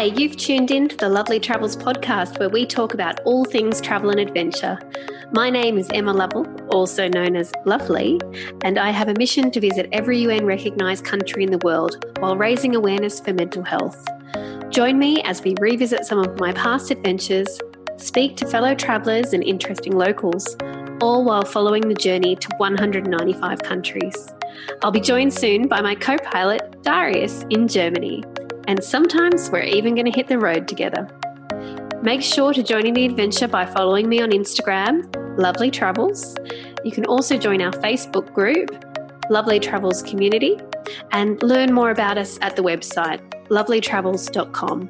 Hi, you've tuned in to the Lovely Travels podcast where we talk about all things travel and adventure. My name is Emma Lovell, also known as Lovely, and I have a mission to visit every UN recognised country in the world while raising awareness for mental health. Join me as we revisit some of my past adventures, speak to fellow travellers and interesting locals, all while following the journey to 195 countries. I'll be joined soon by my co pilot, Darius, in Germany and sometimes we're even going to hit the road together. Make sure to join in the adventure by following me on Instagram, Lovely Travels. You can also join our Facebook group, Lovely Travels Community, and learn more about us at the website, lovelytravels.com.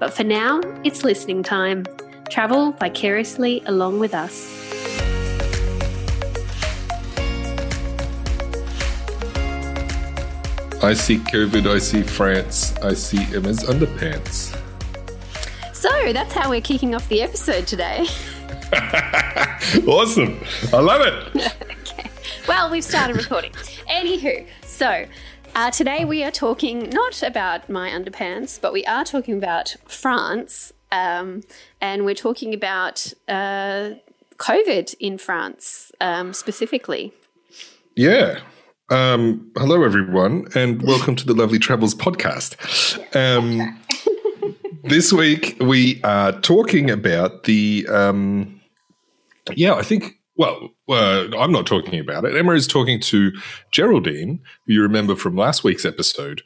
But for now, it's listening time. Travel vicariously along with us. I see COVID, I see France, I see Emma's underpants. So that's how we're kicking off the episode today. awesome. I love it. okay. Well, we've started recording. Anywho, so uh, today we are talking not about my underpants, but we are talking about France. Um, and we're talking about uh, COVID in France um, specifically. Yeah. Um, hello, everyone, and welcome to the Lovely Travels podcast. Um, this week we are talking about the. Um, yeah, I think. Well, uh, I'm not talking about it. Emma is talking to Geraldine, who you remember from last week's episode.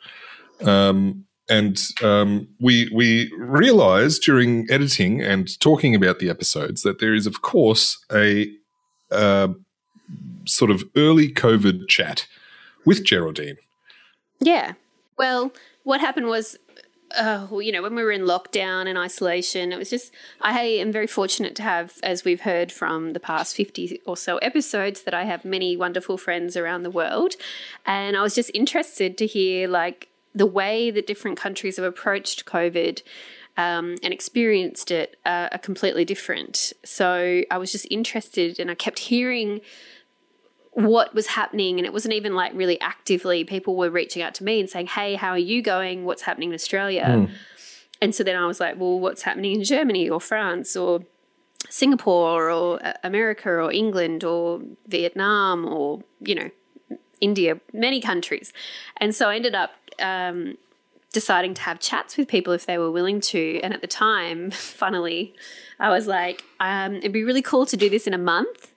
Um, and um, we we realized during editing and talking about the episodes that there is, of course, a uh, sort of early COVID chat with Geraldine. Yeah. Well, what happened was, uh, you know, when we were in lockdown and isolation, it was just, I am very fortunate to have, as we've heard from the past 50 or so episodes, that I have many wonderful friends around the world. And I was just interested to hear, like, the way that different countries have approached COVID. Um, and experienced it uh, are completely different. So I was just interested, and I kept hearing what was happening and it wasn't even like really actively people were reaching out to me and saying hey how are you going? What's happening in australia? Mm. and so then i was like well what's happening in germany or france or singapore or uh, america or england or vietnam or you know india many countries? And so i ended up um, deciding to have chats with people if they were willing to. And at the time funnily i was like um, it'd be really cool to do this in a month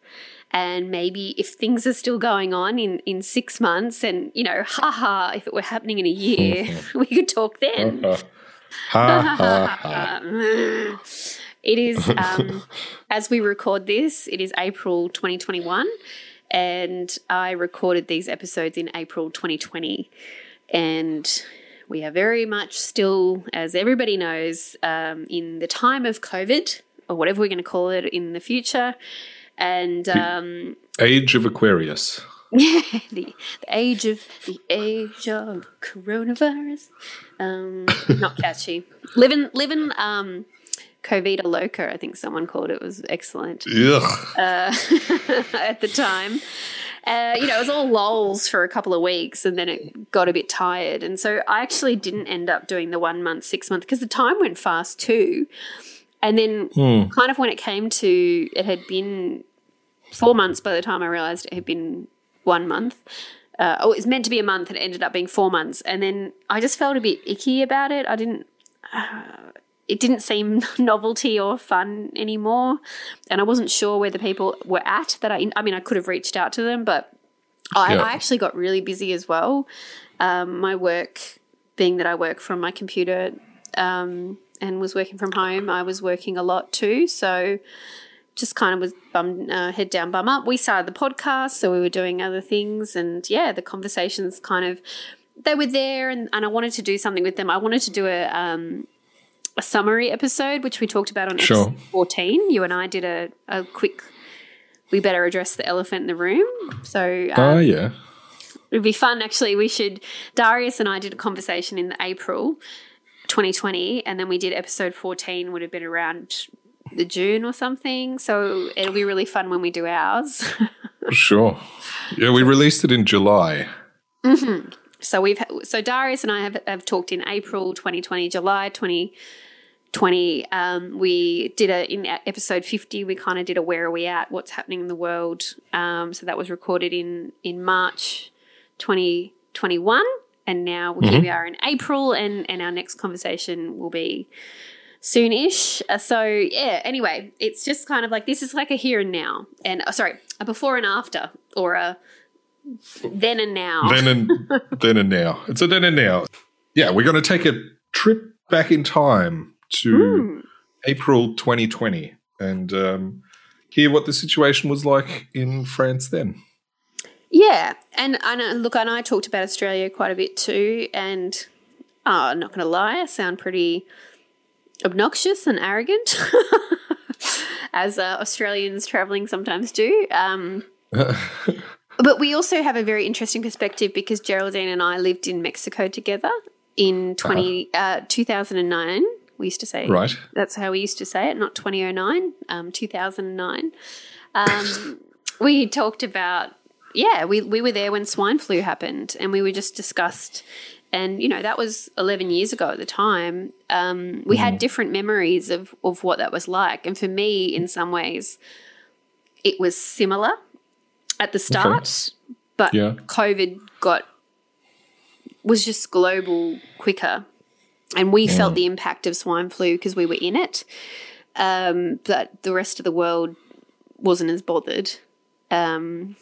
and maybe if things are still going on in in six months and you know haha if it were happening in a year we could talk then. Ha, ha, ha. it is um, as we record this it is april 2021 and i recorded these episodes in april 2020 and we are very much still as everybody knows um, in the time of covid or whatever we're going to call it in the future and um, age of Aquarius. Yeah, the, the age of the age of coronavirus. Um, not catchy. Living living um, Covida Loca, I think someone called it. it was excellent. Uh, at the time. Uh, you know, it was all lols for a couple of weeks and then it got a bit tired. And so I actually didn't end up doing the one month, six month, because the time went fast too. And then, hmm. kind of when it came to it, had been four months by the time I realized it had been one month. Uh, oh, it was meant to be a month and it ended up being four months. And then I just felt a bit icky about it. I didn't. Uh, it didn't seem novelty or fun anymore, and I wasn't sure where the people were at. That I, I mean, I could have reached out to them, but I, yeah. I actually got really busy as well. Um, my work, being that I work from my computer, um, and was working from home, I was working a lot too. So just kind of was bum uh, head down, bum up. We started the podcast, so we were doing other things, and yeah, the conversations kind of they were there, and, and I wanted to do something with them. I wanted to do a um, a summary episode, which we talked about on sure. episode fourteen. You and I did a, a quick. We better address the elephant in the room. So, um, oh yeah, it'd be fun. Actually, we should. Darius and I did a conversation in April 2020, and then we did episode 14, would have been around the June or something. So it'll be really fun when we do ours. sure. Yeah, we released it in July. Mm-hmm. So we've so Darius and I have, have talked in April 2020, July 2020. Um, we did a in episode 50. We kind of did a where are we at? What's happening in the world? Um, so that was recorded in in March 2021, and now mm-hmm. here we are in April, and and our next conversation will be soonish. Uh, so yeah. Anyway, it's just kind of like this is like a here and now, and uh, sorry, a before and after, or a then and now. Then and then and now. It's a then and now. Yeah, we're going to take a trip back in time to mm. April 2020 and um, hear what the situation was like in France then. Yeah, and I know, look, and I talked about Australia quite a bit too, and oh, I'm not going to lie, I sound pretty obnoxious and arrogant, as uh, Australians traveling sometimes do. Um, but we also have a very interesting perspective because Geraldine and I lived in Mexico together in 20, uh-huh. uh, 2009. We used to say right. That's how we used to say it, not 2009, um, 2009. Um, we talked about yeah, we we were there when swine flu happened, and we were just discussed. And you know that was 11 years ago at the time. Um, we mm. had different memories of of what that was like, and for me, in some ways, it was similar at the start, okay. but yeah. COVID got was just global quicker, and we mm. felt the impact of swine flu because we were in it. Um, but the rest of the world wasn't as bothered. Um,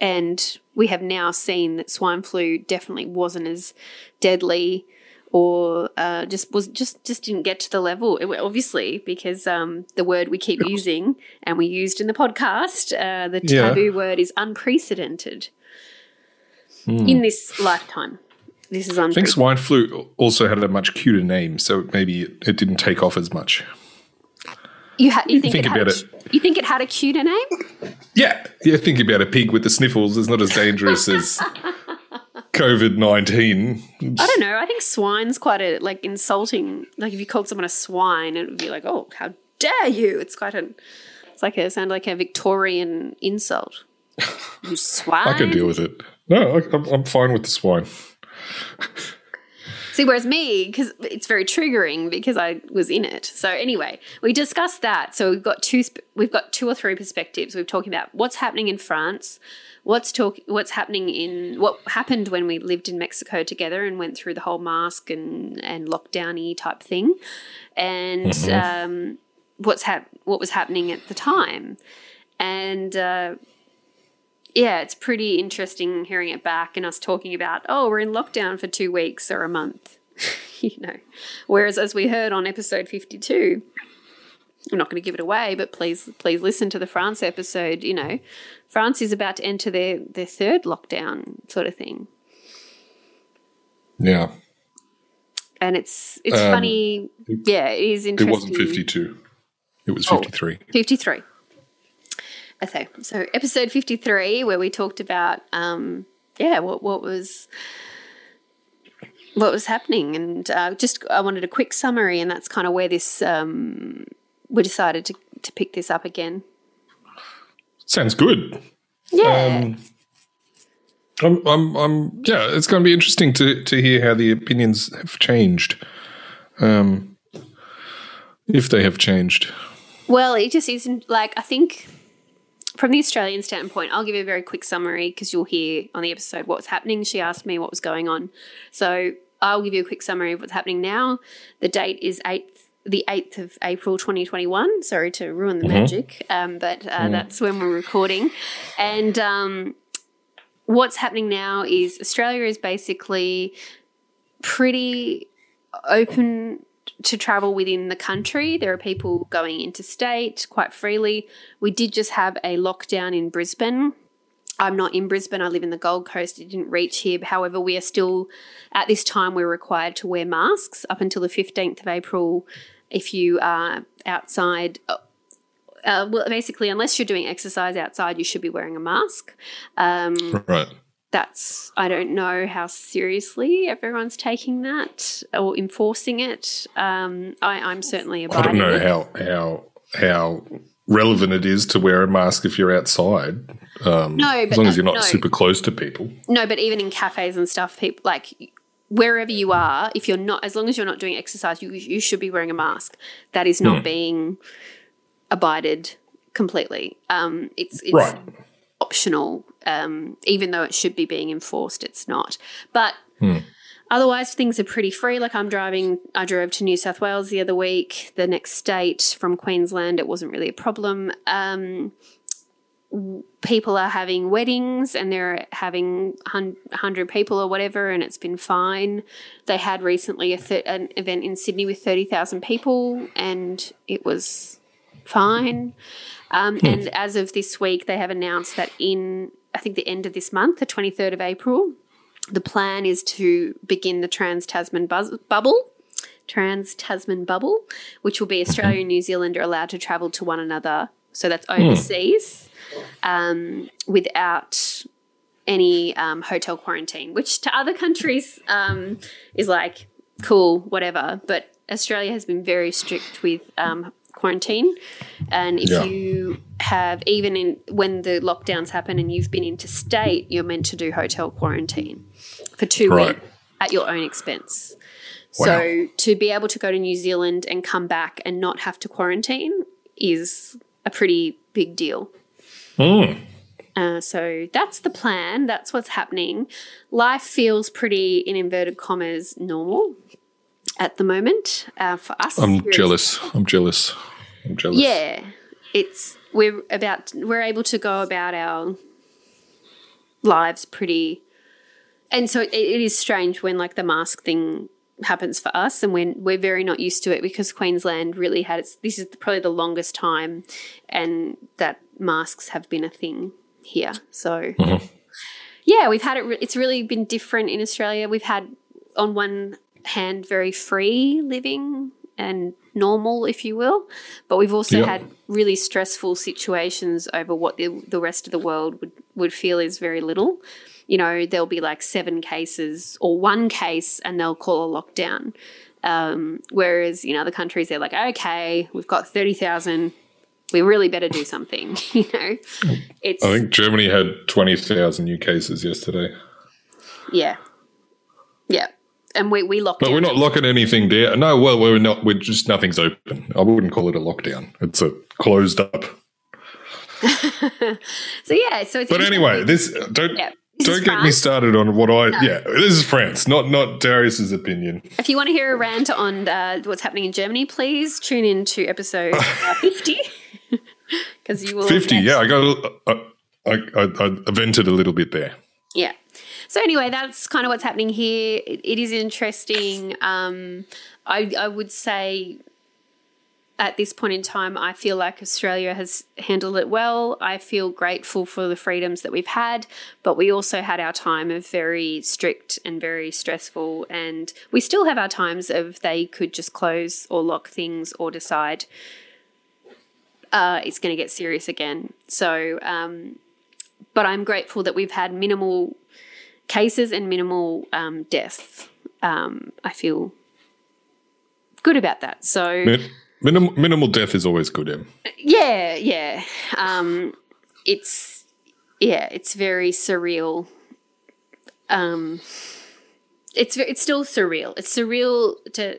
and we have now seen that swine flu definitely wasn't as deadly or uh, just was just just didn't get to the level. Obviously because um, the word we keep using and we used in the podcast uh, the taboo yeah. word is unprecedented mm. in this lifetime. This is I think swine flu also had a much cuter name so maybe it didn't take off as much you, ha- you think, think it about a, it. You think it had a cuter name? Yeah, yeah. Think about a pig with the sniffles. It's not as dangerous as COVID nineteen. I don't know. I think swine's quite a like insulting. Like if you called someone a swine, it would be like, oh, how dare you? It's quite a. It's like a sound like a Victorian insult. You swine. I can deal with it. No, I, I'm, I'm fine with the swine. See, whereas me, because it's very triggering because I was in it. So anyway, we discussed that. So we've got two, we've got two or three perspectives. We've talking about what's happening in France, what's talk, what's happening in what happened when we lived in Mexico together and went through the whole mask and and lockdowny type thing, and mm-hmm. um, what's hap- what was happening at the time, and. Uh, yeah, it's pretty interesting hearing it back and us talking about, oh, we're in lockdown for two weeks or a month, you know. Whereas, as we heard on episode 52, I'm not going to give it away, but please, please listen to the France episode. You know, France is about to enter their, their third lockdown sort of thing. Yeah. And it's it's um, funny. Yeah, it is interesting. It wasn't 52. It was 53. Oh, 53. Okay, so episode 53, where we talked about, um, yeah, what, what was what was happening and uh, just i wanted a quick summary and that's kind of where this um, we decided to, to pick this up again sounds good yeah um, I'm, I'm, I'm, yeah, it's going to be interesting to, to hear how the opinions have changed. Um, if they have changed. Well, it just isn't like, I think from the Australian standpoint, I'll give you a very quick summary because you'll hear on the episode what's happening. She asked me what was going on. So I'll give you a quick summary of what's happening now. The date is 8th the 8th of April 2021. Sorry to ruin the mm-hmm. magic, um, but uh, mm. that's when we're recording. And um, what's happening now is Australia is basically pretty open to travel within the country. There are people going interstate quite freely. We did just have a lockdown in Brisbane. I'm not in Brisbane, I live in the Gold Coast. It didn't reach here. However, we are still, at this time, we're required to wear masks up until the 15th of April if you are outside. Uh, uh well, basically, unless you're doing exercise outside, you should be wearing a mask. Um, right that's I don't know how seriously everyone's taking that or enforcing it. Um, I, am certainly abiding. I don't know how how how relevant it is to wear a mask if you're outside. Um, No, as long as you're not no. super close to people. No, but even in cafes and stuff, people like wherever you are, if you're not, as long as you're not doing exercise, you you should be wearing a mask. That is Hmm. not being abided completely. Um, it's it's Right. Optional, um, even though it should be being enforced. It's not. But Hmm. otherwise, things are pretty free. Like I'm driving, I drove to New South Wales the other week, the next state from Queensland. It wasn't really a problem. Um, people are having weddings and they're having 100 people or whatever, and it's been fine. They had recently a th- an event in Sydney with 30,000 people, and it was fine. Um, And as of this week, they have announced that in, I think, the end of this month, the 23rd of April, the plan is to begin the Trans Tasman buzz- bubble. Trans Tasman bubble, which will be Australia and New Zealand are allowed to travel to one another. So that's overseas um, without any um, hotel quarantine, which to other countries um, is like cool, whatever. But Australia has been very strict with um, quarantine, and if Yeah. you have even in when the lockdowns happen and you've been interstate, you're meant to do hotel quarantine for two Right. weeks at your own expense. Wow. So to be able to go to New Zealand and come back and not have to quarantine is a pretty big deal. Mm. Uh, so that's the plan. That's what's happening. Life feels pretty, in inverted commas, normal at the moment uh, for us. I'm jealous. I'm jealous. I'm jealous. yeah, it's we're about we're able to go about our lives pretty, and so it, it is strange when like the mask thing happens for us, and when we're very not used to it because Queensland really had its. This is probably the longest time, and that masks have been a thing here. So yeah, we've had it. It's really been different in Australia. We've had on one hand very free living and normal, if you will, but we've also Yep. had really stressful situations over what the, the rest of the world would, would feel is very little. You know, there'll be like seven cases or one case and they'll call a lockdown. Um, whereas in other countries, they're like, okay, we've got 30,000. We really better do something. you know, it's, I think Germany had 20,000 new cases yesterday. yeah. Yeah. And we we locked. But we're not locking anything down. No, well, we're not. We're just nothing's open. I wouldn't call it a lockdown. It's a closed up. so yeah, so it's But anyway, this don't Yeah. This don't get me started on what I. Yeah, this is France, not not Darius's opinion. If you want to hear a rant on uh, what's happening in Germany, please tune in to episode uh, 50. Because you will. Fifty. Yeah, I got. I, I, I, I vented a little bit there. Yeah. So anyway, that's kind of what's happening here. It, it is interesting. Um, I, I would say at this point in time, I feel like Australia has handled it well. I feel grateful for the freedoms that we've had, but we also had our time of very strict and very stressful, and we still have our times of they could just close or lock things or decide uh, it's going to get serious again. So, um, but I'm grateful that we've had minimal cases and minimal um, deaths. Um, I feel good about that. So Min- Minimal, minimal death is always good, Em. yeah, yeah, um, it's yeah, it's very surreal. Um, it's it's still surreal. It's surreal to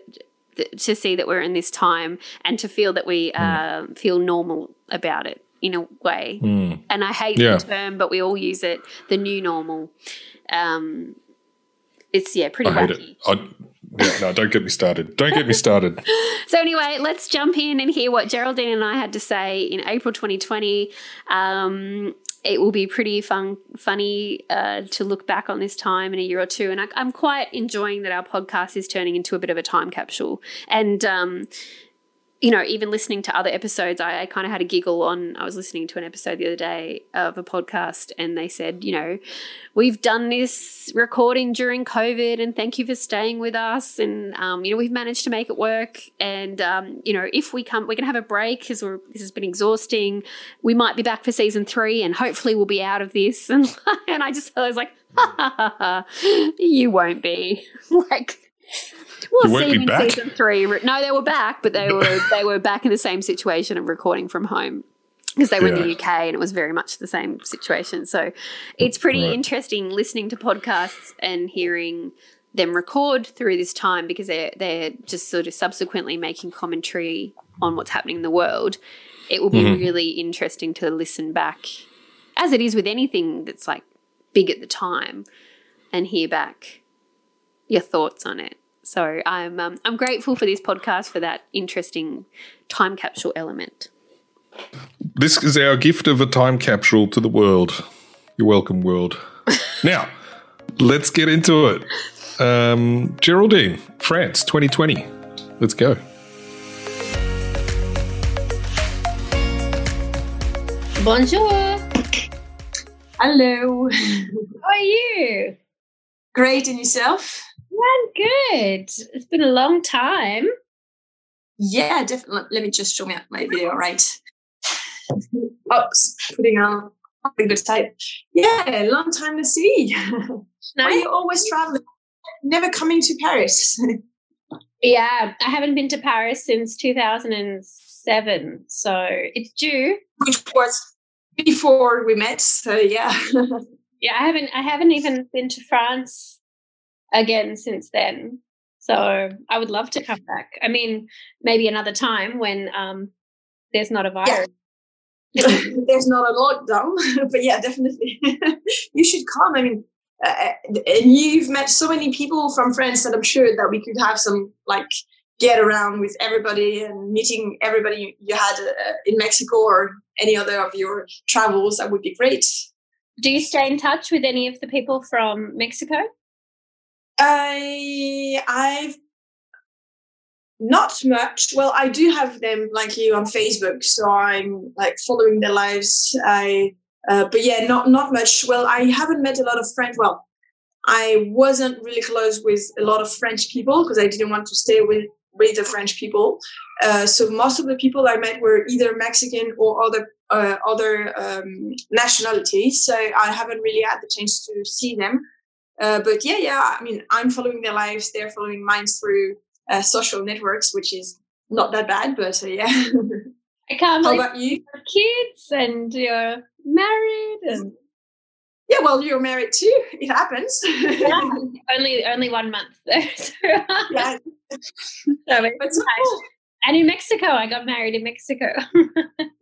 to see that we're in this time and to feel that we uh, feel normal about it in a way. And I hate Yeah. the term, but we all use it. The new normal. Um, it's yeah, pretty I hate wacky. it. I, yeah, no, don't get me started. Don't get me started. So anyway, let's jump in and hear what Geraldine and I had to say in April 2020. Um, it will be pretty fun, funny uh, to look back on this time in a year or two, and I, I'm quite enjoying that our podcast is turning into a bit of a time capsule. And um, you know, even listening to other episodes, I, I kind of had a giggle on. I was listening to an episode the other day of a podcast, and they said, you know, we've done this recording during COVID, and thank you for staying with us. And um, you know, we've managed to make it work. And um, you know, if we come, we're gonna have a break because this has been exhausting. We might be back for season three, and hopefully we'll be out of this. And and I just I was like, ha ha ha, you won't be like. We'll see in back? season three. No, they were back, but they were they were back in the same situation of recording from home. because they were in the UK and it was very much the same situation. So it's pretty right. interesting listening to podcasts and hearing them record through this time because they're they're just sort of subsequently making commentary on what's happening in the world. It will be mm-hmm. really interesting to listen back, as it is with anything that's like big at the time, and hear back your thoughts on it. So I'm um, I'm grateful for this podcast for that interesting time capsule element. This is our gift of a time capsule to the world. You're welcome, world. now, let's get into it. Um, Geraldine, France, 2020. Let's go. Bonjour. Hello. How are you? Great, and yourself? I'm good. It's been a long time. Yeah, definitely. Let me just show me my video, right? Oops, putting on a good type. Yeah, long time to see. Nice. Why are you always traveling? Never coming to Paris. yeah, I haven't been to Paris since 2007, so it's due. Which was before we met. So yeah. yeah, I haven't. I haven't even been to France again since then. So I would love to come back. I mean, maybe another time when um, there's not a virus. Yeah. there's not a lockdown, but yeah, definitely. you should come. I mean, uh, and you've met so many people from France that I'm sure that we could have some like get around with everybody and meeting everybody you had uh, in Mexico or any other of your travels. That would be great. Do you stay in touch with any of the people from Mexico? I I've not much. Well, I do have them like you on Facebook, so I'm like following their lives. I, uh, but yeah, not not much. Well, I haven't met a lot of French. Well, I wasn't really close with a lot of French people because I didn't want to stay with with the French people. Uh, so most of the people I met were either Mexican or other uh, other um, nationalities. So I haven't really had the chance to see them. Uh, but yeah, yeah. I mean, I'm following their lives; they're following mine through uh, social networks, which is not that bad, but uh, yeah. I can't How about you? Kids and you're married and yeah, well, you're married too. It happens. yeah, only only one month though. So, yeah. so so cool. And in Mexico, I got married in Mexico.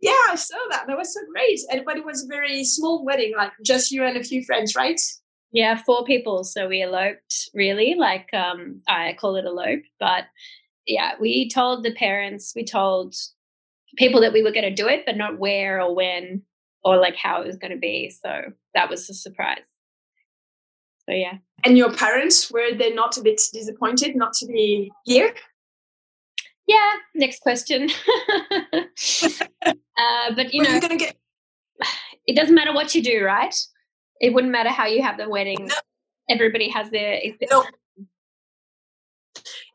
yeah, I saw that. That was so great. And but it was a very small wedding, like just you and a few friends, right? Yeah, four people. So we eloped really, like um I call it elope, but yeah, we told the parents, we told people that we were going to do it, but not where or when or like how it was going to be. So that was a surprise. So yeah. And your parents were they not a bit disappointed not to be here? Yeah. Next question. uh, but you know, gonna get. It doesn't matter what you do, right? It wouldn't matter how you have the wedding. No. Everybody has their. No.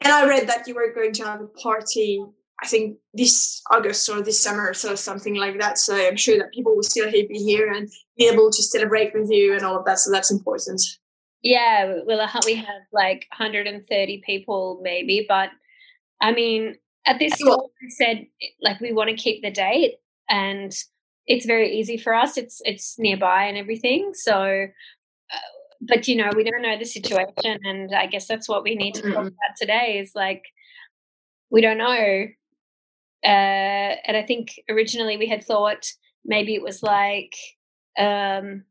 And I read that you were going to have a party. I think this August or this summer, so something like that. So I'm sure that people will still be here and be able to celebrate with you and all of that. So that's important. Yeah, well, uh, we have like 130 people maybe, but I mean, at this point, we said like we want to keep the date and it's very easy for us. It's it's nearby and everything. So, uh, but you know, we don't know the situation, and I guess that's what we need to talk about today. Is like we don't know, uh, and I think originally we had thought maybe it was like um,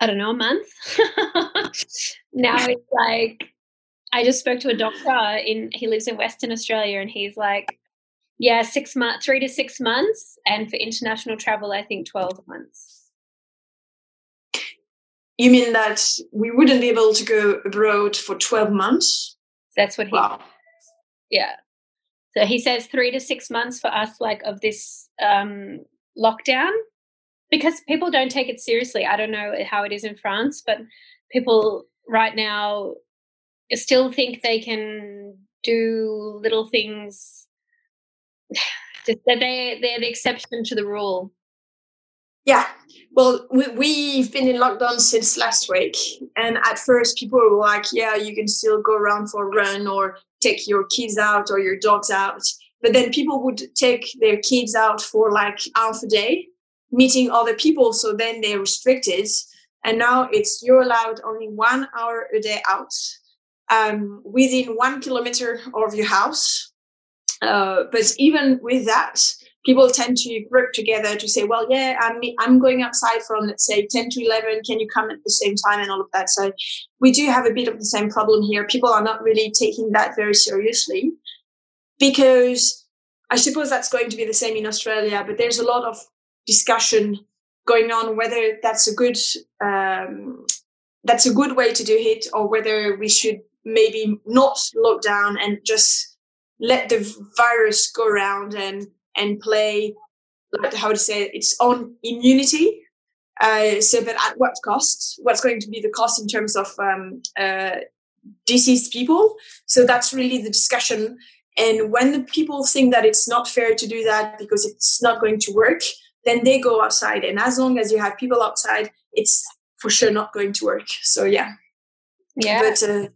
I don't know a month. now it's like I just spoke to a doctor in he lives in Western Australia, and he's like yeah, six months, three to six months, and for international travel, I think twelve months. You mean that we wouldn't be able to go abroad for twelve months? That's what he. Wow. Yeah. So he says three to six months for us, like of this um, lockdown, because people don't take it seriously. I don't know how it is in France, but people right now still think they can do little things just that they they're the exception to the rule. Yeah, well, we, we've been in lockdown since last week, and at first people were like, "Yeah, you can still go around for a run or take your kids out or your dogs out." but then people would take their kids out for like half a day meeting other people so then they're restricted and now it's you're allowed only one hour a day out um, within one kilometer of your house uh, but even with that people tend to group together to say well yeah i'm i'm going outside from let's say 10 to 11 can you come at the same time and all of that? So we do have a bit of the same problem here. People are not really taking that very seriously because I suppose that's going to be the same in Australia, but there's a lot of discussion going on whether that's a good um, that's a good way to do it or whether we should maybe not lock down and just let the virus go around and and play like how to say it, its own immunity uh, so but at what cost what's going to be the cost in terms of um, uh, deceased people so that's really the discussion and when the people think that it's not fair to do that because it's not going to work, then they go outside. And as long as you have people outside, it's for sure not going to work. So yeah, yeah. But uh,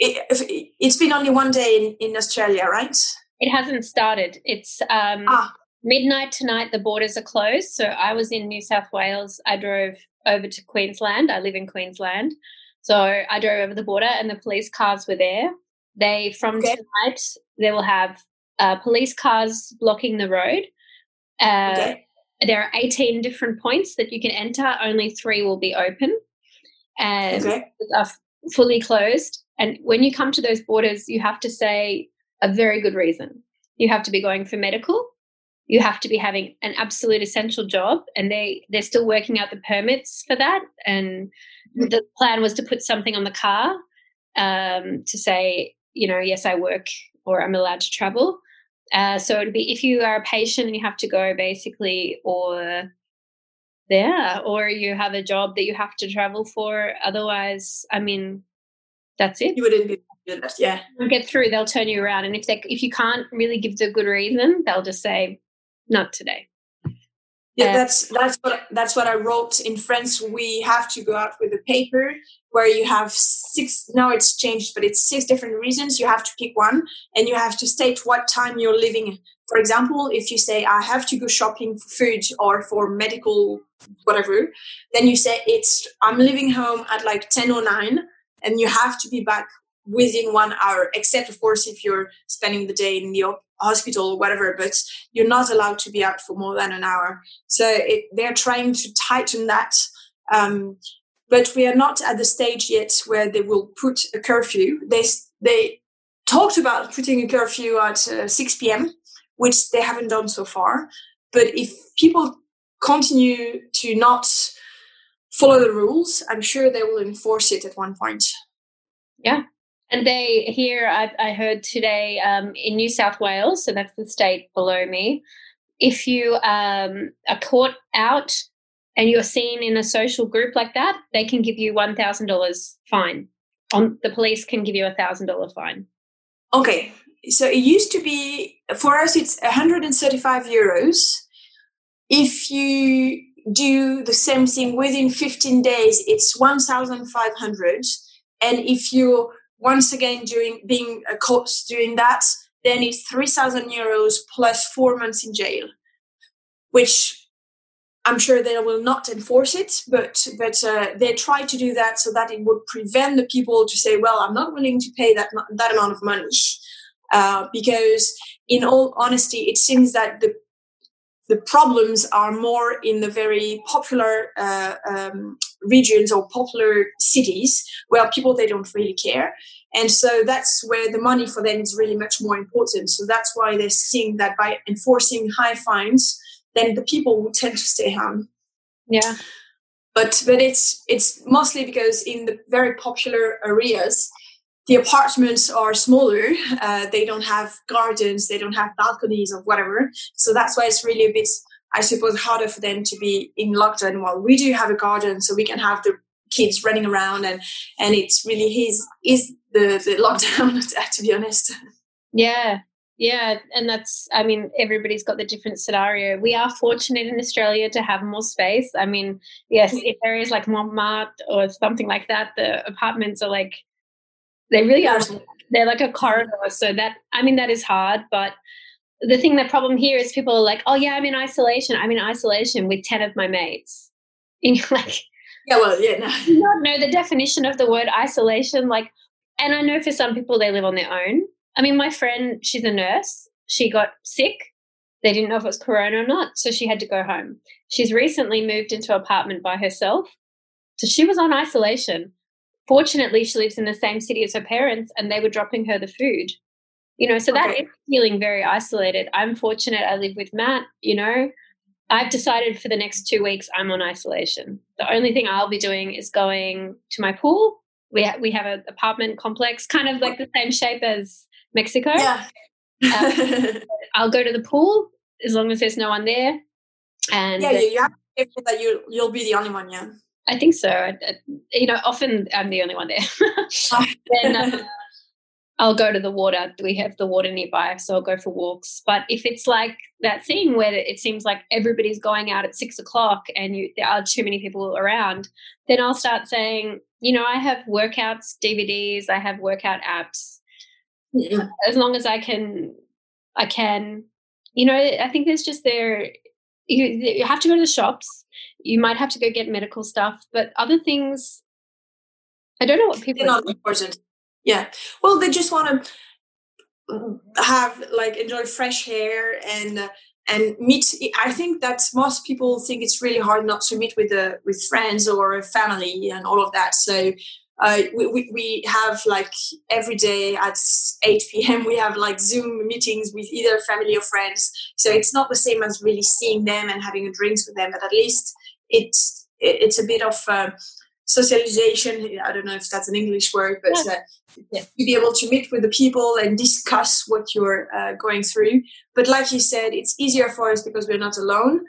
it, has been only one day in, in Australia, right? It hasn't started. It's um, ah. midnight tonight. The borders are closed. So I was in New South Wales. I drove over to Queensland. I live in Queensland. So I drove over the border, and the police cars were there. They from okay. tonight they will have uh, police cars blocking the road. Uh, okay. There are 18 different points that you can enter. Only three will be open, and okay. are fully closed. And when you come to those borders, you have to say a very good reason. You have to be going for medical. You have to be having an absolute essential job, and they they're still working out the permits for that. And the plan was to put something on the car um, to say you know, yes, I work or I'm allowed to travel. Uh, so it'd be if you are a patient and you have to go basically, or yeah, or you have a job that you have to travel for. Otherwise, I mean, that's it. You wouldn't be yeah. You get through, they'll turn you around, and if they if you can't really give the good reason, they'll just say, "Not today." Yeah, uh, that's that's what that's what I wrote in France. We have to go out with a paper where you have six. Now it's changed, but it's six different reasons. You have to pick one, and you have to state what time you're leaving. For example, if you say I have to go shopping for food or for medical whatever, then you say it's I'm leaving home at like ten or nine, and you have to be back within one hour. Except of course if you're spending the day in the hospital or whatever, but you're not allowed to be out for more than an hour. So it, they're trying to tighten that. Um, but we are not at the stage yet where they will put a curfew. They, they talked about putting a curfew at uh, 6 p.m., which they haven't done so far. But if people continue to not follow the rules, I'm sure they will enforce it at one point. Yeah, and they here, I, I heard today um, in New South Wales, so that's the state below me. If you um, are caught out and you're seen in a social group like that, they can give you one thousand dollars fine. On the police can give you a thousand dollar fine. Okay, so it used to be for us. It's 135 euros. If you do the same thing within 15 days, it's 1,500. And if you're once again doing being a coach doing that, then it's three thousand euros plus four months in jail, which I'm sure they will not enforce it, but but uh, they try to do that so that it would prevent the people to say, "Well, I'm not willing to pay that that amount of money," uh, because in all honesty, it seems that the the problems are more in the very popular uh, um, regions or popular cities where people they don't really care. And so that's where the money for them is really much more important. So that's why they're seeing that by enforcing high fines then the people will tend to stay home. Yeah. But but it's it's mostly because in the very popular areas the apartments are smaller uh, they don't have gardens they don't have balconies or whatever. So that's why it's really a bit I suppose, harder for them to be in lockdown while we do have a garden, so we can have the kids running around and and it's really his is the the lockdown to be honest. Yeah yeah and that's i mean everybody's got the different scenario. We are fortunate in australia to have more space. I mean yes if areas like montmartre or something like that the apartments are like They really are. They're like a corridor. So that I mean that is hard, but the thing, the problem here is people are like, oh yeah, I'm in isolation. I'm in isolation with ten of my mates. And you're like, yeah, well, yeah, no. you don't know the definition of the word isolation. Like, and I know for some people they live on their own. I mean, my friend, she's a nurse. She got sick. They didn't know if it was corona or not, so she had to go home. She's recently moved into an apartment by herself. So she was on isolation. Fortunately, she lives in the same city as her parents and they were dropping her the food. You know, so okay. that is feeling very isolated. I'm fortunate I live with Matt, you know. I've decided for the next two weeks I'm on isolation. The only thing I'll be doing is going to my pool. We ha- we have an apartment complex, kind of like the same shape as Mexico. Yeah. um, I'll go to the pool as long as there's no one there. And yeah, you, you have to that you you'll be the only one. Yeah. I think so. I, I, you know, often I'm the only one there. then uh, I'll go to the water. We have the water nearby, so I'll go for walks. But if it's like that thing where it seems like everybody's going out at six o'clock and you, there are too many people around, then I'll start saying, you know, I have workouts, DVDs, I have workout apps. Yeah. As long as I can, I can. You know, I think there's just there. You, you have to go to the shops. You might have to go get medical stuff, but other things, I don't know what people. They're not important yeah well they just want to have like enjoy fresh air and uh, and meet i think that most people think it's really hard not to meet with the with friends or family and all of that so uh, we, we, we have like every day at 8 p.m. we have like Zoom meetings with either family or friends. So it's not the same as really seeing them and having a drinks with them, but at least it's it's a bit of uh, socialization. I don't know if that's an English word, but yeah. Uh, yeah. to be able to meet with the people and discuss what you're uh, going through. But like you said, it's easier for us because we're not alone.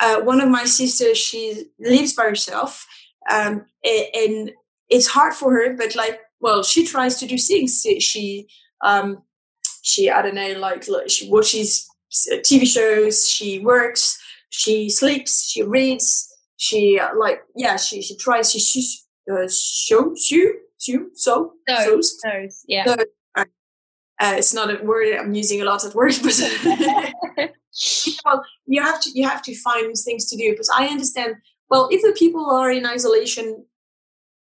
Uh, one of my sisters, she lives by herself, um, and it's hard for her. But like, well, she tries to do things. She, um, she, I don't know, like she watches uh, TV shows. She works. She sleeps. She reads. She uh, like, yeah, she she tries. She she uh, show so, those, those, yeah. So, uh, it's not a word I'm using a lot of words, but well, you have to you have to find things to do. Because I understand. Well, if the people are in isolation,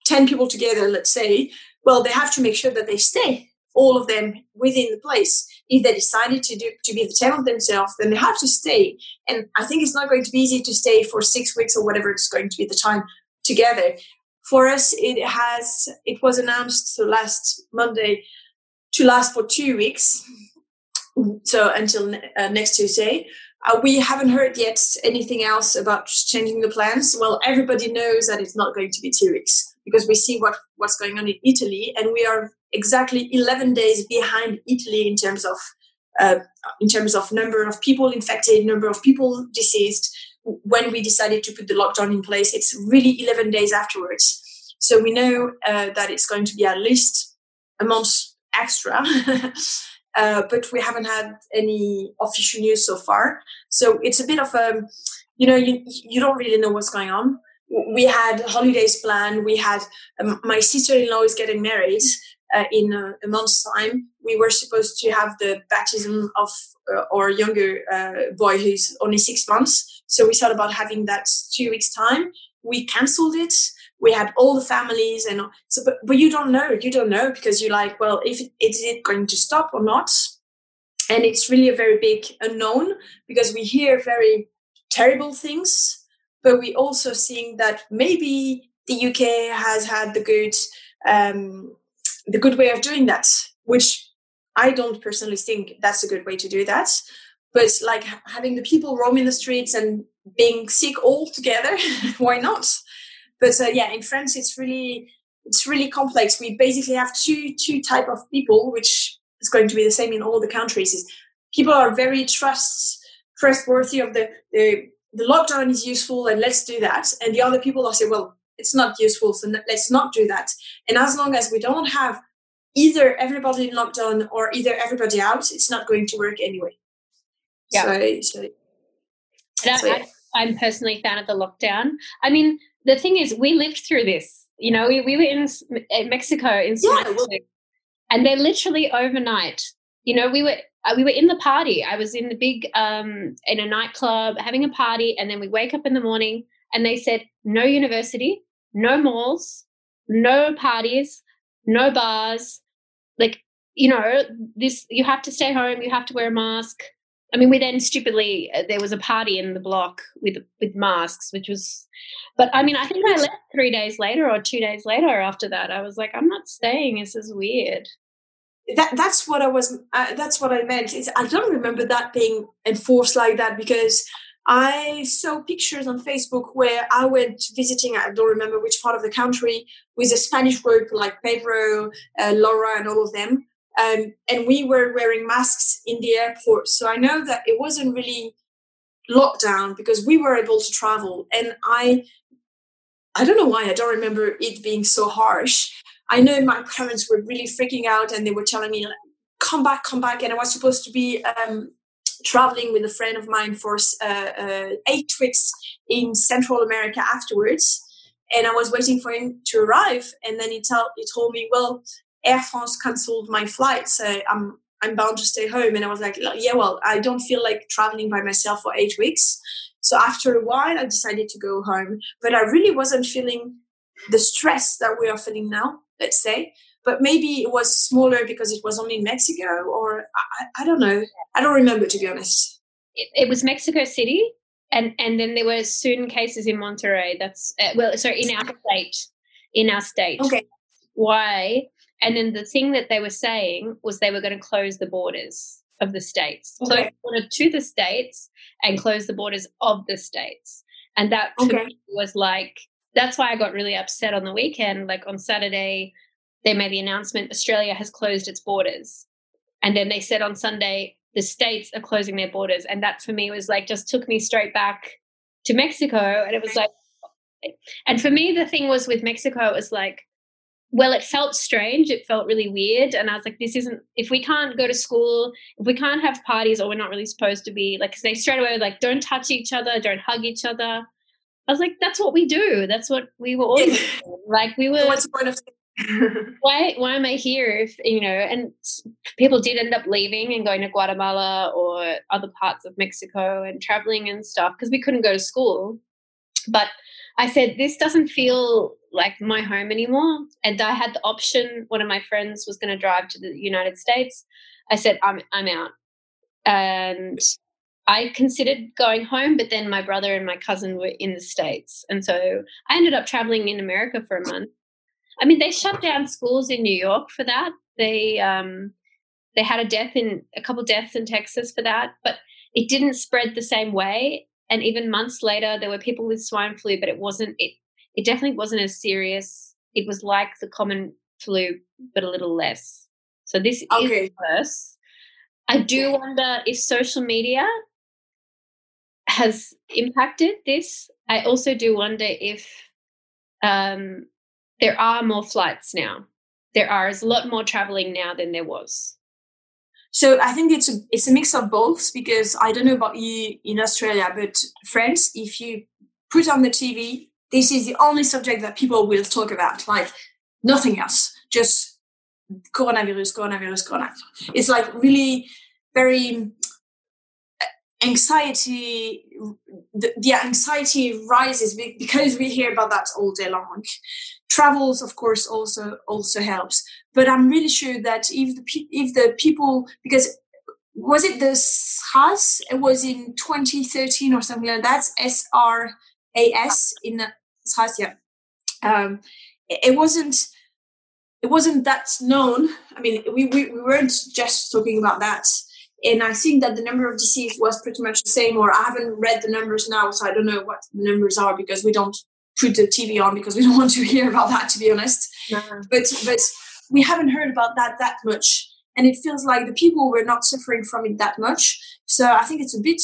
ten people together, let's say, well, they have to make sure that they stay all of them within the place. If they decided to do to be the ten of themselves, then they have to stay. And I think it's not going to be easy to stay for six weeks or whatever it's going to be the time together for us it has it was announced so last monday to last for two weeks so until uh, next tuesday uh, we haven't heard yet anything else about changing the plans well everybody knows that it's not going to be two weeks because we see what what's going on in italy and we are exactly 11 days behind italy in terms of uh, in terms of number of people infected number of people deceased when we decided to put the lockdown in place, it's really 11 days afterwards. So we know uh, that it's going to be at least a month extra. uh, but we haven't had any official news so far. So it's a bit of a, you know, you, you don't really know what's going on. We had holidays planned. We had um, my sister-in-law is getting married uh, in a, a, month's time. We were supposed to have the baptism of uh, our younger uh, boy who's only six months. So we thought about having that two weeks time. We cancelled it. We had all the families and so, but, but you don't know. You don't know because you're like, well, if it, is it going to stop or not? And it's really a very big unknown because we hear very terrible things, but we also seeing that maybe the UK has had the good um, the good way of doing that, which I don't personally think that's a good way to do that but like having the people roaming the streets and being sick all together why not but uh, yeah in france it's really it's really complex we basically have two two type of people which is going to be the same in all the countries is people are very trust trustworthy of the, the the lockdown is useful and let's do that and the other people are say well it's not useful so let's not do that and as long as we don't have either everybody in lockdown or either everybody out it's not going to work anyway yeah. So, so, so yeah. I, am personally a fan of the lockdown. I mean, the thing is, we lived through this. You know, we, we were in, in Mexico in yeah, and they literally overnight. You know, we were uh, we were in the party. I was in the big um, in a nightclub having a party, and then we wake up in the morning, and they said no university, no malls, no parties, no bars. Like you know, this you have to stay home. You have to wear a mask. I mean, we then stupidly uh, there was a party in the block with with masks, which was. But I mean, I think I left three days later or two days later after that. I was like, I'm not staying. This is weird that that's what I was. Uh, that's what I meant. Is I don't remember that being enforced like that because I saw pictures on Facebook where I went visiting. I don't remember which part of the country with a Spanish group like Pedro, uh, Laura, and all of them. Um, and we were wearing masks in the airport. So I know that it wasn't really lockdown because we were able to travel. And I, I don't know why I don't remember it being so harsh. I know my parents were really freaking out and they were telling me, come back, come back. And I was supposed to be um, traveling with a friend of mine for uh, uh, eight weeks in Central America afterwards. And I was waiting for him to arrive. And then he, tell, he told me, well, Air France cancelled my flight. So I'm, I'm bound to stay home. And I was like, yeah, well, I don't feel like traveling by myself for eight weeks. So after a while, I decided to go home. But I really wasn't feeling the stress that we are feeling now let's say. But maybe it was smaller because it was only in Mexico, or I, I don't know. I don't remember to be honest. It, it, was Mexico City, and and then there were soon cases in Monterrey. That's uh, well, sorry, in our state, in our state. Okay. Why? And then the thing that they were saying was they were going to close the borders of the states, okay. close the border to the states, and close the borders of the states. And that okay. was like that's why I got really upset on the weekend. Like on Saturday, they made the announcement Australia has closed its borders. And then they said on Sunday, the states are closing their borders. And that for me was like, just took me straight back to Mexico. And it was like, and for me, the thing was with Mexico, it was like, well, it felt strange. It felt really weird. And I was like, this isn't, if we can't go to school, if we can't have parties or we're not really supposed to be, like, cause they straight away were like, don't touch each other, don't hug each other. I was like, that's what we do. That's what we were all like. We were. What's the point of? why? Why am I here? If you know, and people did end up leaving and going to Guatemala or other parts of Mexico and traveling and stuff because we couldn't go to school. But I said, this doesn't feel like my home anymore. And I had the option. One of my friends was going to drive to the United States. I said, I'm I'm out. And I considered going home, but then my brother and my cousin were in the States. And so I ended up traveling in America for a month. I mean, they shut down schools in New York for that. They um, they had a death in a couple deaths in Texas for that, but it didn't spread the same way. And even months later, there were people with swine flu, but it wasn't it. It definitely wasn't as serious. It was like the common flu, but a little less. So this okay. is worse. I do wonder if social media has impacted this. I also do wonder if um, there are more flights now. There are a lot more traveling now than there was. So I think it's a it's a mix of both because I don't know about you in Australia, but France, if you put on the TV, this is the only subject that people will talk about, like nothing else, just coronavirus, coronavirus, coronavirus. It's like really very uh, anxiety the, the, anxiety rises because we hear about that all day long travels of course also also helps but i'm really sure that if the if the people because was it the SRAS? It was in 2013 or something like that. That's S R A S in yeah. Um, it wasn't it wasn't that known. I mean, we, we, we weren't just talking about that and I think that the number of deceased was pretty much the same, or I haven't read the numbers now, so I don't know what the numbers are because we don't put the TV on because we don't want to hear about that, to be honest. But but we haven't heard about that that much, and it feels like the people were not suffering from it that much. So I think it's a bit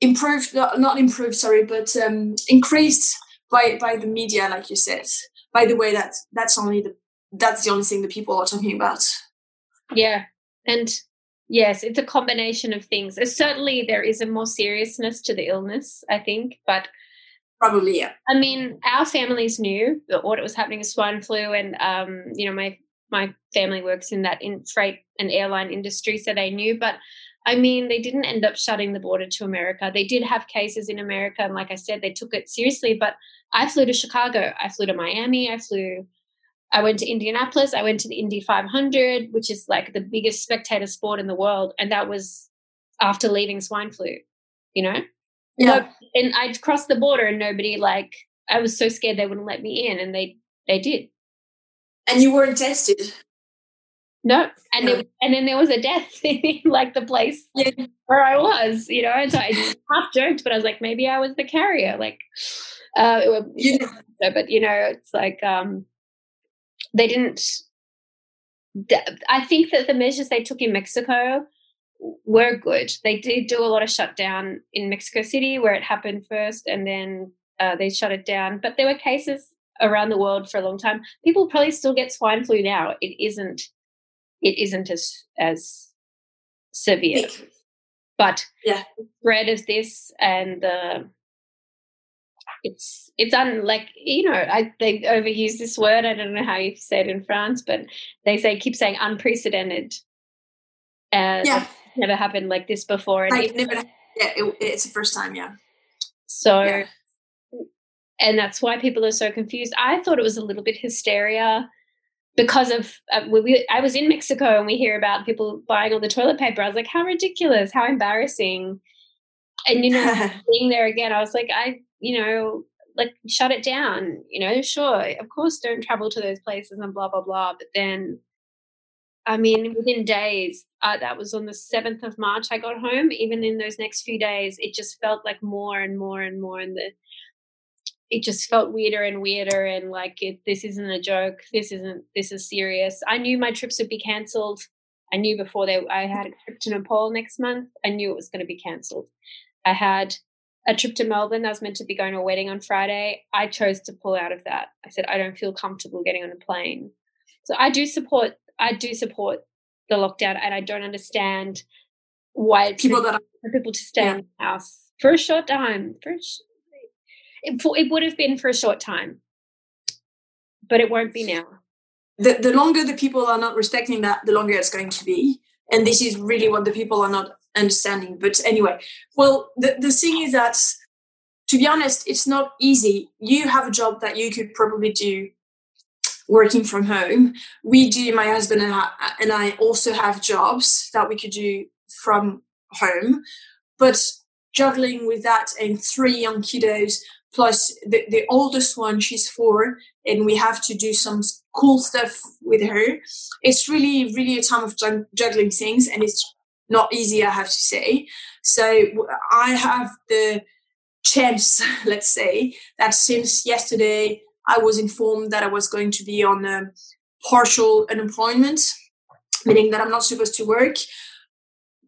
improved, not improved, sorry, but um, increased by by the media, like you said. By the way, that that's only the that's the only thing that people are talking about. Yeah, and Yes, it's a combination of things. certainly, there is a more seriousness to the illness, I think, but probably yeah. I mean, our families knew what was happening with swine flu, and um, you know, my my family works in that in freight and airline industry, so they knew. But I mean, they didn't end up shutting the border to America. They did have cases in America, and like I said, they took it seriously. But I flew to Chicago, I flew to Miami, I flew I went to Indianapolis. I went to the Indy 500, which is like the biggest spectator sport in the world, and that was after leaving swine flu. You know, yeah. and I'd crossed the border, and nobody like I was so scared they wouldn't let me in, and they they did. And you weren't tested. No, and. There, and then there was a death in like the place yeah. where I was, you know. And so I half joked, but I was like, maybe I was the carrier, like. Uh, yeah. but you know, it's like um, they didn't. I think that the measures they took in Mexico were good. They did do a lot of shutdown in Mexico City where it happened first, and then uh, they shut it down. But there were cases around the world for a long time. People probably still get swine flu now. It isn't. It isn't as as severe. But yeah, spread of this and the it's it's un like you know I they overuse this word. I don't know how you say it in France, but they say keep saying unprecedented. Uh, yeah, never happened like this before. And like, never, yeah, it, it's the first time. Yeah. So, yeah. and that's why people are so confused. I thought it was a little bit hysteria because of uh, we, I was in Mexico and we hear about people buying all the toilet paper. I was like, how ridiculous, how embarrassing. And you know, being there again, I was like, I you know, like shut it down. You know, sure, of course, don't travel to those places and blah blah blah. But then, I mean, within days, uh, that was on the seventh of March. I got home. Even in those next few days, it just felt like more and more and more, and the it just felt weirder and weirder and like it, this isn't a joke this isn't this is serious i knew my trips would be cancelled i knew before they i had a trip to nepal next month i knew it was going to be cancelled i had a trip to Melbourne. I was meant to be going to a wedding on Friday. I chose to pull out of that. I said I don't feel comfortable getting on a plane. So I do support. I do support the lockdown, and I don't understand why people that are, for people to stay yeah. in the house for a short time. For a sh- it, it would have been for a short time, but it won't be now. The the longer the people are not respecting that, the longer it's going to be. And this is really what the people are not understanding. But anyway, well, the, the thing is that, to be honest, it's not easy. You have a job that you could probably do working from home. We do, my husband and I, and I also have jobs that we could do from home. But juggling with that and three young kiddos, plus the, the oldest one, she's four, and we have to do some cool stuff with her. It's really, really a time of juggling things, and it's not easy, I have to say. So I have the chance, let's say, that since yesterday I was informed that I was going to be on a partial unemployment, meaning that I'm not supposed to work,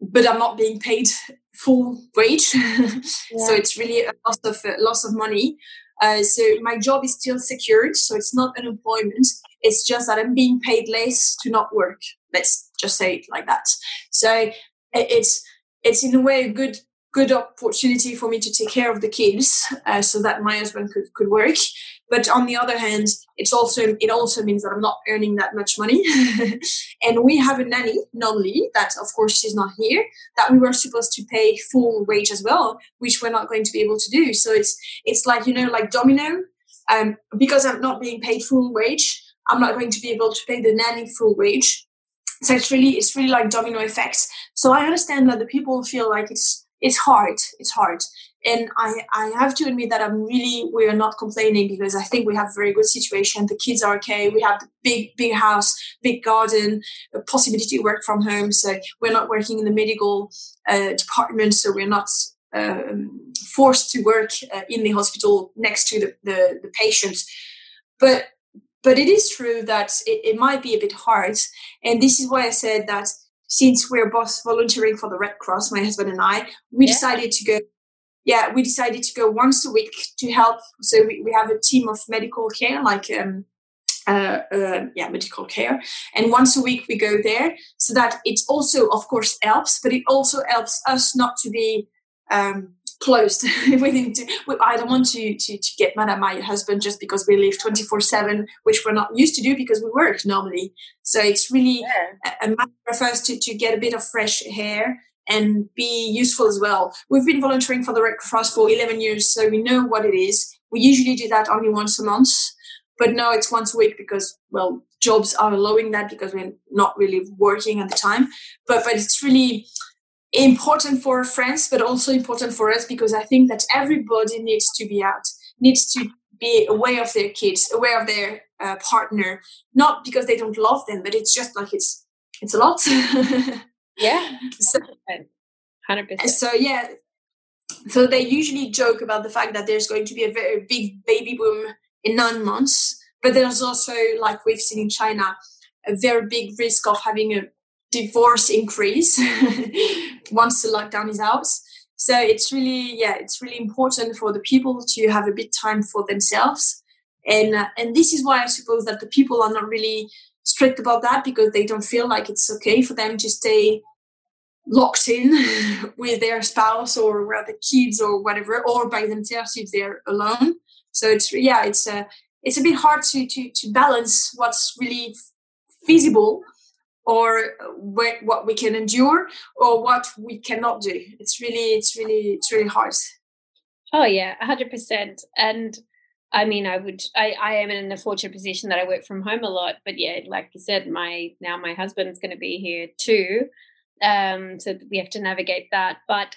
but I'm not being paid full wage. yeah. so it's really a loss of uh, loss of money. Uh, so my job is still secured, so it's not unemployment. It's just that I'm being paid less to not work. Let's just say it like that. So it's it's in a way a good good opportunity for me to take care of the kids uh, so that my husband could, could work but on the other hand it's also it also means that i'm not earning that much money. And we have a nanny non-lead that of course she's not here that we were supposed to pay full wage as well which we're not going to be able to do. So it's it's like you know like domino. Um, because i'm not being paid full wage i'm not going to be able to pay the nanny full wage. So it's really it's really like domino effects. So i understand that the people feel like it's it's hard it's hard and i i have to admit that i'm really we are not complaining because i think we have a very good situation the kids are okay we have the big big house big garden a possibility to work from home so we're not working in the medical uh, department so we're not um, forced to work uh, in the hospital next to the, the, the patients but but it is true that it, it might be a bit hard. And this is why I said that since we're both volunteering for the Red Cross, my husband and I, we yeah. decided to go. Yeah, we decided to go once a week to help. So we, we have a team of medical care, like um, uh, uh, yeah, medical care. And once a week we go there so that it also, of course, helps, but it also helps us not to be um, closed i don't want to, to to get mad at my husband just because we live 24 7 which we're not used to do because we work normally so it's really yeah. a, a matter for us to, to get a bit of fresh air and be useful as well. We've been volunteering for the Red Cross for 11 years, so we know what it is. We usually do that only once a month, but now it's once a week because, well, jobs are allowing that because we're not really working at the time. But, but it's really important for friends, but also important for us because I think that everybody needs to be out, needs to be aware of their kids, aware of their uh, partner, not because they don't love them, but it's just like it's it's a lot. yeah. So 100%. So, yeah. So they usually joke about the fact that there's going to be a very big baby boom in nine months. But there's also, like we've seen in China, a very big risk of having a divorce increase once the lockdown is out. So it's really, yeah, it's really important for the people to have a bit time for themselves. And, uh, and this is why I suppose that the people are not really strict about that because they don't feel like it's okay for them to stay locked in mm. with their spouse or with the kids or whatever, or by themselves if they're alone. So it's yeah, it's a it's a bit hard to to to balance what's really feasible or what what we can endure or what we cannot do. It's really it's really it's really hard. Oh yeah 100% and i mean i would i i am in a fortunate position that i work from home a lot but yeah like you said my now my husband's going to be here too um so we have to navigate that but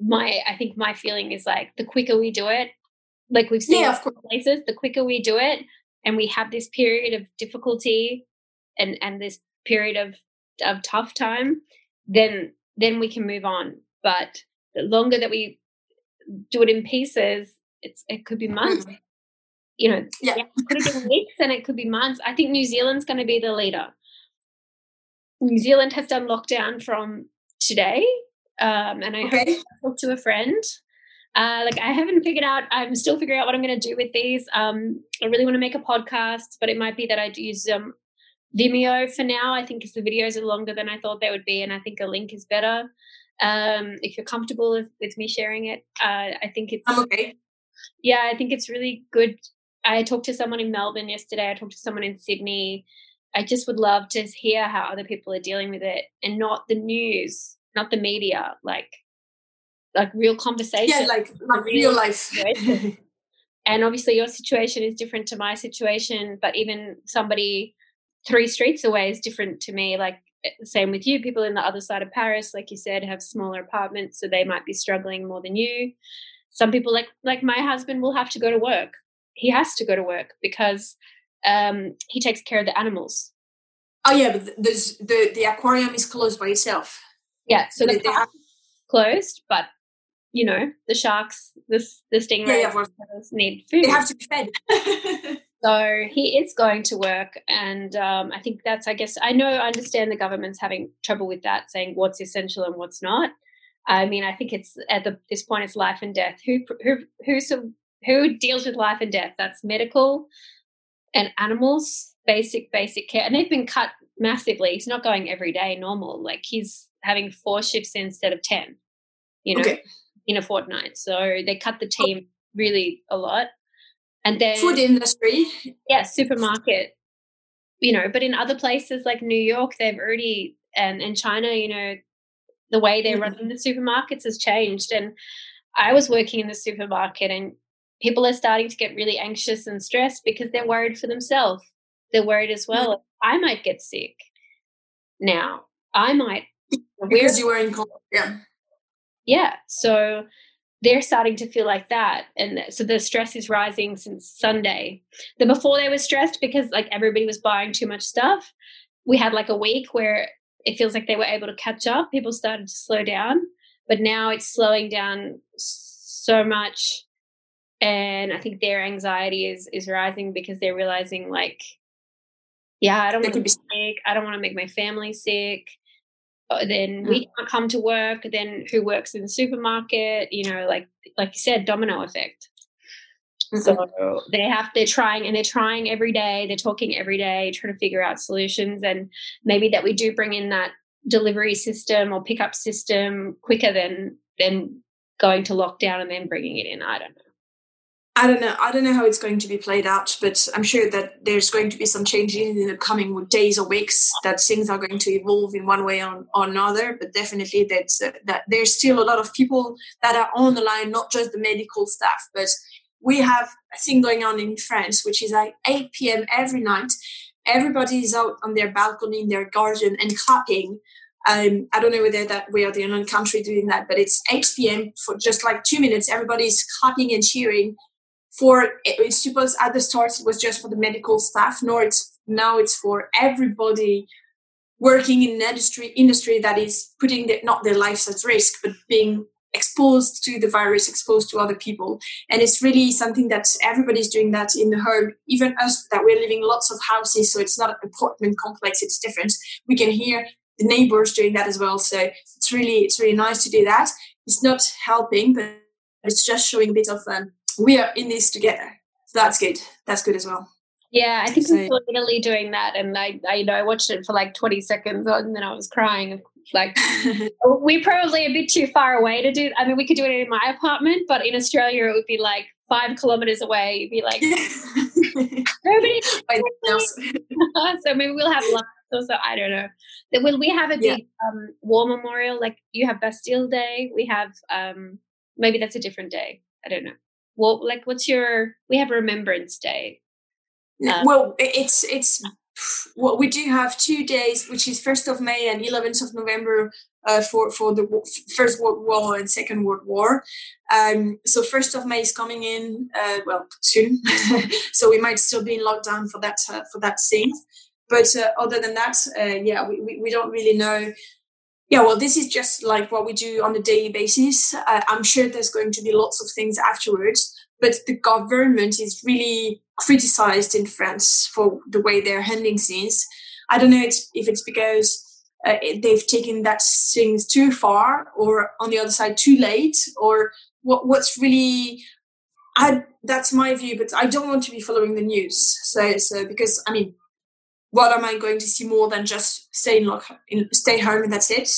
my i think my feeling is like the quicker we do it like we've seen yeah, places the quicker we do it and we have this period of difficulty and and this period of of tough time, then then we can move on. But the longer that we do it in pieces, it's it could be months. Mm. You know, yeah. it could have been weeks and it could be months. I think New Zealand's going to be the leader. New Zealand has done lockdown from today, um, and I okay. hope I talk to a friend. Uh, like I haven't figured out. I'm still figuring out what I'm going to do with these. Um, I really want to make a podcast, but it might be that I'd use um, Vimeo for now. I think because the videos are longer than I thought they would be, and I think a link is better. Um, if you're comfortable with, with me sharing it, uh, I think it's okay. Yeah, I think it's really good. I talked to someone in Melbourne yesterday. I talked to someone in Sydney. I just would love to hear how other people are dealing with it, and not the news, not the media, like like real conversation. Yeah, like like real, real life. and obviously, your situation is different to my situation, but even somebody three streets away is different to me. Like eh, same with you, people in the other side of Paris, like you said, have smaller apartments, so they might be struggling more than you. Some people, like like my husband, will have to go to work. He has to go to work because um, he takes care of the animals. Oh yeah, but there's the the aquarium is closed by itself. Yeah, so the they have- closed, but you know the sharks, the the stingrays yeah, yeah, need food. They have to be fed. So he is going to work, and um, I think that's. I guess I know. I understand the government's having trouble with that, saying what's essential and what's not. I mean, I think it's at the, this point, it's life and death. Who who who's who deals with life and death? That's medical and animals, basic basic care, and they've been cut massively. He's not going every day normal. Like he's having four shifts instead of ten. You know, okay. in a fortnight. So they cut the team really a lot. And then food industry. Yeah, supermarket. You know, but in other places like New York, they've already and in China, you know, the way they're mm-hmm. running the supermarkets has changed. And I was working in the supermarket and people are starting to get really anxious and stressed because they're worried for themselves. They're worried as well. Mm-hmm. I might get sick now. I might because you were in yeah. Yeah. So they're starting to feel like that and so the stress is rising since sunday the before they were stressed because like everybody was buying too much stuff we had like a week where it feels like they were able to catch up people started to slow down but now it's slowing down so much and i think their anxiety is is rising because they're realizing like yeah i don't want to be sick i don't want to make my family sick uh, then we can't come to work then who works in the supermarket you know like like you said domino effect mm-hmm. so they have they're trying and they're trying every day they're talking every day trying to figure out solutions and maybe that we do bring in that delivery system or pickup system quicker than than going to lockdown and then bringing it in. I don't know. I don't know. I don't know how it's going to be played out, but I'm sure that there's going to be some changes in the coming days or weeks. That things are going to evolve in one way or, or another. But definitely, that's uh, that there's still a lot of people that are on the line, not just the medical staff. But we have a thing going on in France, which is like 8 p.m. every night. Everybody is out on their balcony in their garden and clapping. Um, I don't know whether that we are the only country doing that, but it's 8 p.m. for just like two minutes. Everybody's clapping and cheering for it's supposed at the start it was just for the medical staff. Nor it's now it's for everybody working in industry industry that is putting not their lives at risk but being exposed to the virus exposed to other people. And it's really something that everybody's doing that in the home. Even us that we're living lots of houses so it's not an apartment complex it's different. We can hear the neighbors doing that as well so it's really it's really nice to do that. It's not helping but it's just showing a bit of um, we are in this together. So that's good. That's good as well. Yeah, I think so, we saw Italy doing that, and I, I, you know, I watched it for like twenty seconds, and then I was crying. Like, we're probably a bit too far away to do. I mean, we could do it in my apartment, but in Australia, it would be like five kilometers away. You'd be like, nobody. so maybe we'll have lunch. Also, I don't know. Will we have a big yeah. um, war memorial? Like you have Bastille Day. We have um, maybe that's a different day. I don't know what like what's your we have remembrance day. Um, well it's it's well we do have two days which is 1st of may and 11th of november uh, for for the first world war and second world war. Um, so 1st of may is coming in uh, well soon. So we might still be in lockdown for that uh, for that scene. but uh, other than that uh, yeah we, we, we don't really know yeah, well, this is just like what we do on a daily basis. Uh, I'm sure there's going to be lots of things afterwards, but the government is really criticized in France for the way they're handling things. I don't know if it's because uh, they've taken that things too far, or on the other side too late, or what, what's really. I, that's my view, but I don't want to be following the news. So, so because I mean, what am I going to see more than just stay in lock, stay home and that's it,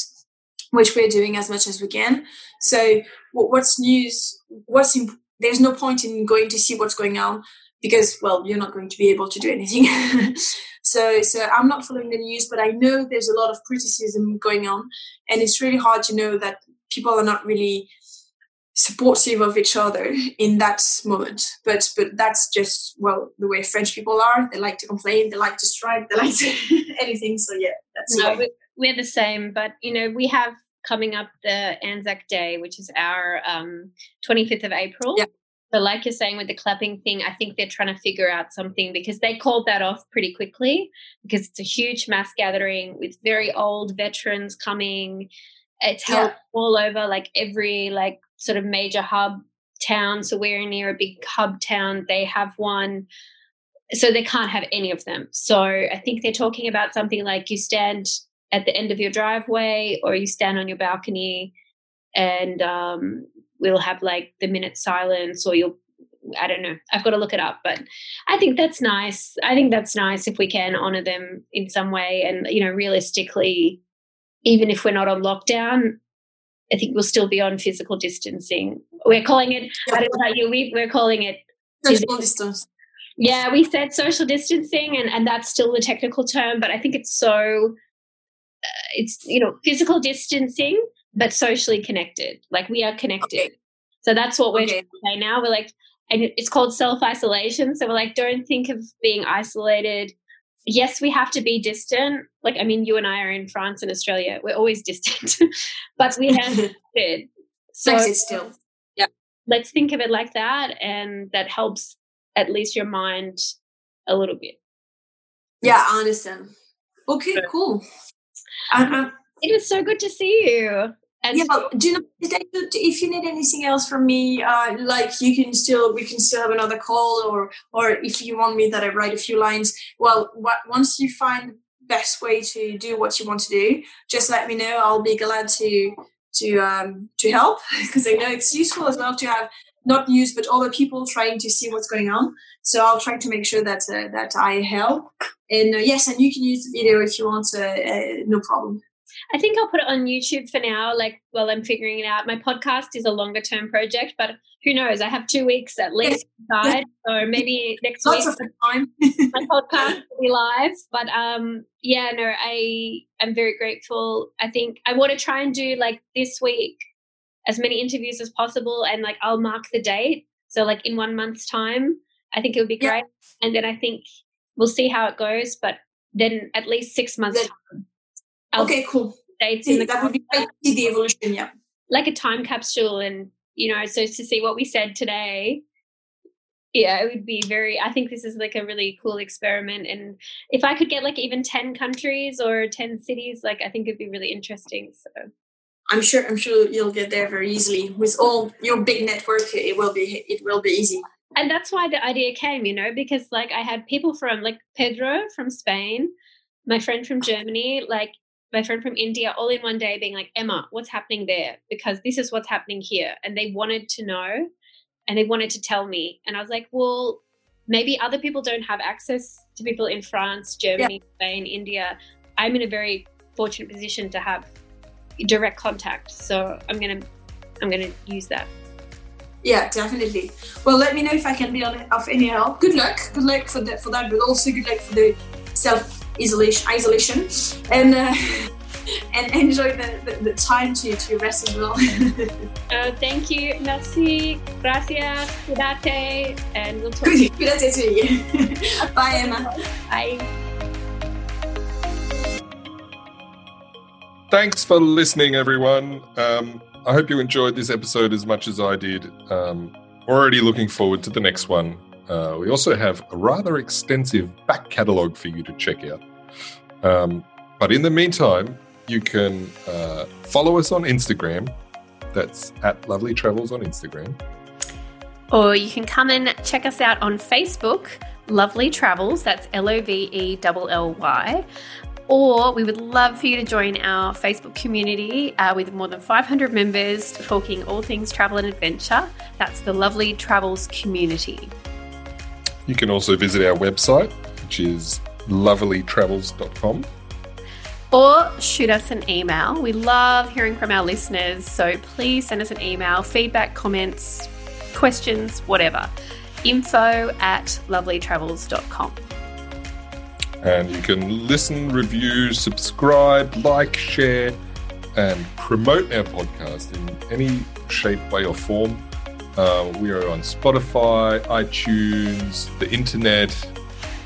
which we're doing as much as we can. So what, what's news? What's there's no point in going to see what's going on because well you're not going to be able to do anything. so so I'm not following the news, but I know there's a lot of criticism going on, and it's really hard to know that people are not really supportive of each other in that moment. But but that's just well the way French people are. They like to complain, they like to strike, they like to anything. So yeah, that's no, we're the same. But you know we have coming up the Anzac Day, which is our um, 25th of April. Yeah. So, like you're saying with the clapping thing, I think they're trying to figure out something because they called that off pretty quickly because it's a huge mass gathering with very old veterans coming. It's held yeah. all over like every like sort of major hub town. So we're near a big hub town. They have one. So they can't have any of them. So I think they're talking about something like you stand at the end of your driveway or you stand on your balcony and um, we'll have like the minute silence or you'll I don't know. I've got to look it up, but I think that's nice. I think that's nice if we can honor them in some way. And, you know, realistically, even if we're not on lockdown, I think we'll still be on physical distancing. We're calling it, I don't know about you, we, we're calling it social distance. Yeah, we said social distancing, and, and that's still the technical term, but I think it's so, uh, it's, you know, physical distancing, but socially connected. Like we are connected. Okay. So that's what we're okay. saying now. We're like, and it's called self isolation. So we're like, don't think of being isolated yes, we have to be distant. Like, I mean, you and I are in France and Australia. We're always distant, but we have it. So it still. Yeah. Let's think of it like that. And that helps at least your mind a little bit. Yeah, I understand. Okay, cool. Uh, it is so good to see you. Yeah, but do you know if you need anything else from me, uh, like you can still we can still have another call, or or if you want me that I write a few lines. Well, what, once you find the best way to do what you want to do, just let me know. I'll be glad to to um, to help because I know it's useful as well to have not news but other people trying to see what's going on. So I'll try to make sure that uh, that I help. And uh, yes, and you can use the video if you want. Uh, uh no problem. I think I'll put it on YouTube for now, like while I'm figuring it out. My podcast is a longer term project, but who knows? I have two weeks at least inside, so maybe next Lots week time. my podcast will be live. But um, yeah, no, I am very grateful. I think I want to try and do like this week as many interviews as possible, and like I'll mark the date. So like in one month's time, I think it would be Yeah. great. And then I think we'll see how it goes. But then at least six months time, okay, cool. dates in the That would be great to see the evolution. Yeah. like a time capsule and you know so to see what we said today yeah it would be very i think this is like a really cool experiment and if i could get like even 10 countries or 10 cities like i think it'd be really interesting so I'm sure. I'm sure you'll get there very easily with all your big network. It will be. It will be easy. and that's why the idea came you know because like i had people from like pedro from spain my friend from germany like my friend from india all in one day being like emma what's happening there because this is what's happening here and they wanted to know and they wanted to tell me and i was like well maybe other people don't have access to people in france germany spain india i'm in a very fortunate position to have direct contact so i'm gonna i'm gonna use that Yeah, definitely. Well, let me know if I can be on- of any help. Good luck. Good luck for that. For that, but also good luck for the self isolation. Isolation, and uh, and enjoy the, the, the time to, to rest as well. Uh, thank you. Merci. Gracias. Cuídate. And we'll talk. Good. Good to you. Bye, Emma. Bye. Thanks for listening, everyone. Um, I hope you enjoyed this episode as much as I did. Um, already looking forward to the next one. Uh, we also have a rather extensive back catalogue for you to check out. Um, but in the meantime, you can uh, follow us on Instagram. That's at Lovelly Travels on Instagram. Or you can come and check us out on Facebook, Lovelly Travels. That's L O V E L L Y. Or we would love for you to join our Facebook community uh, with more than 500 members talking all things travel and adventure. That's the Lovelly Travels community. You can also visit our website, which is lovellytravels.com. Or shoot us an email. We love hearing from our listeners, so please send us an email, feedback, comments, questions, whatever. Info at lovellytravels.com. And you can listen, review, subscribe, like, share, and promote our podcast in any shape, way, or form. Uh, we are on Spotify, iTunes, the internet,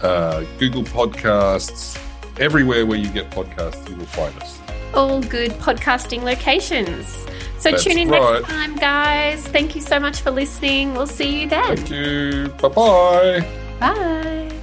uh, Google Podcasts, everywhere where you get podcasts, you will find us. All good podcasting locations. So That's tune in right. next time, guys. Thank you so much for listening. We'll see you then. Thank you. Bye bye. Bye.